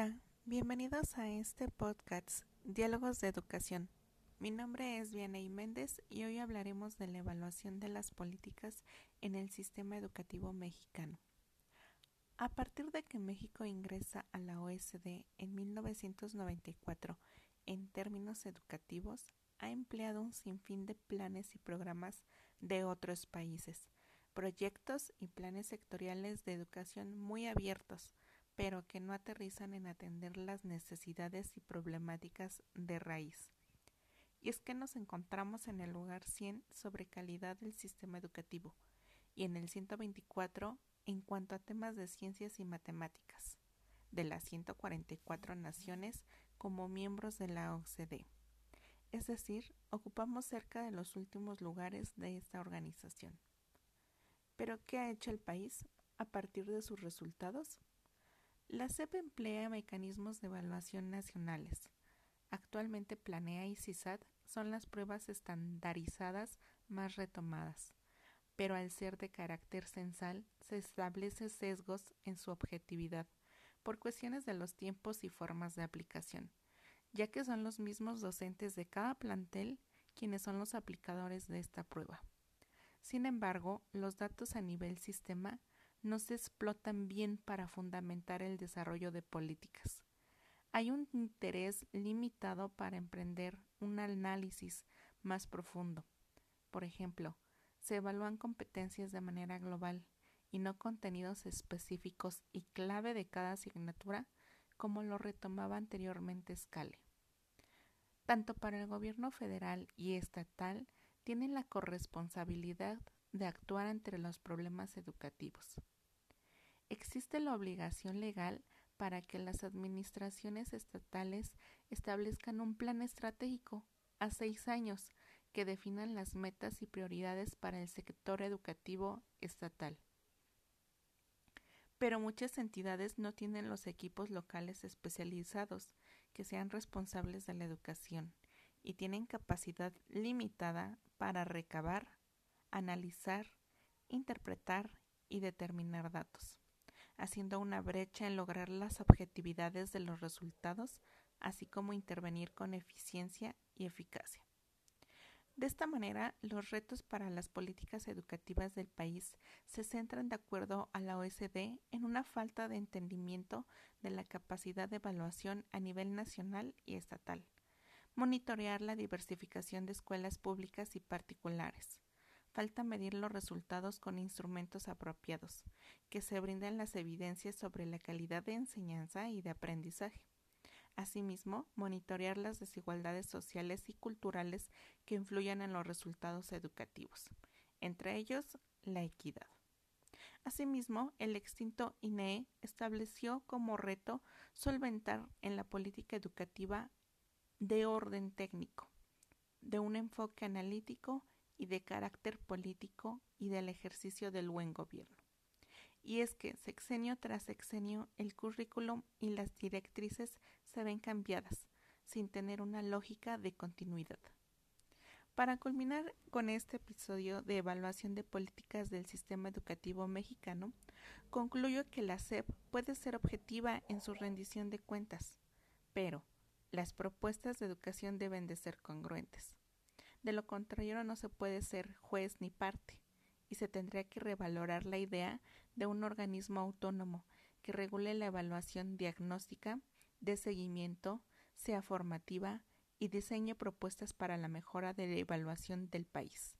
Hola, bienvenidos a este podcast Diálogos de Educación. Mi nombre es Vianey Méndez y hoy hablaremos de la evaluación de las políticas en el sistema educativo mexicano. A partir de que México ingresa a la OSD en 1994 en términos educativos, ha empleado un sinfín de planes y programas de otros países, proyectos y planes sectoriales de educación muy abiertos, pero que no aterrizan en atender las necesidades y problemáticas de raíz. Y es que nos encontramos en el lugar 100 sobre calidad del sistema educativo y en el 124 en cuanto a temas de ciencias y matemáticas, de las 144 naciones como miembros de la OCDE es decir, ocupamos cerca de los últimos lugares de esta organización. Pero, ¿qué ha hecho el país a partir de sus resultados? La CEP emplea mecanismos de evaluación nacionales. Actualmente Planea y CISAT son las pruebas estandarizadas más retomadas, pero al ser de carácter censal se establece sesgos en su objetividad por cuestiones de los tiempos y formas de aplicación ya que son los mismos docentes de cada plantel quienes son los aplicadores de esta prueba. Sin embargo, los datos a nivel sistema no se explotan bien para fundamentar el desarrollo de políticas. Hay un interés limitado para emprender un análisis más profundo. Por ejemplo, se evalúan competencias de manera global y no contenidos específicos y clave de cada asignatura como lo retomaba anteriormente Scale. Tanto para el gobierno federal y estatal tienen la corresponsabilidad de actuar ante los problemas educativos. Existe la obligación legal para que las administraciones estatales establezcan un plan estratégico a seis años que definan las metas y prioridades para el sector educativo estatal pero muchas entidades no tienen los equipos locales especializados que sean responsables de la educación y tienen capacidad limitada para recabar, analizar, interpretar y determinar datos, haciendo una brecha en lograr las objetividades de los resultados, así como intervenir con eficiencia y eficacia. De esta manera, los retos para las políticas educativas del país se centran de acuerdo a la OSD en una falta de entendimiento de la capacidad de evaluación a nivel nacional y estatal, monitorear la diversificación de escuelas públicas y particulares, falta medir los resultados con instrumentos apropiados, que se brinden las evidencias sobre la calidad de enseñanza y de aprendizaje Asimismo, monitorear las desigualdades sociales y culturales que influyen en los resultados educativos, entre ellos la equidad. Asimismo, el extinto INEE estableció como reto solventar en la política educativa de orden técnico, de un enfoque analítico y de carácter político y del ejercicio del buen gobierno y es que sexenio tras sexenio el currículum y las directrices se ven cambiadas, sin tener una lógica de continuidad. Para culminar con este episodio de evaluación de políticas del sistema educativo mexicano, concluyo que la SEP puede ser objetiva en su rendición de cuentas, pero las propuestas de educación deben de ser congruentes. De lo contrario no se puede ser juez ni parte y se tendría que revalorar la idea de un organismo autónomo que regule la evaluación diagnóstica, de seguimiento, sea formativa y diseñe propuestas para la mejora de la evaluación del país,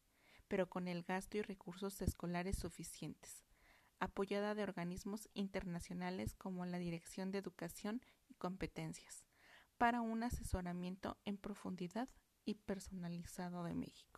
pero con el gasto y recursos escolares suficientes, apoyada de organismos internacionales como la Dirección de Educación y Competencias, para un asesoramiento en profundidad y personalizado de México.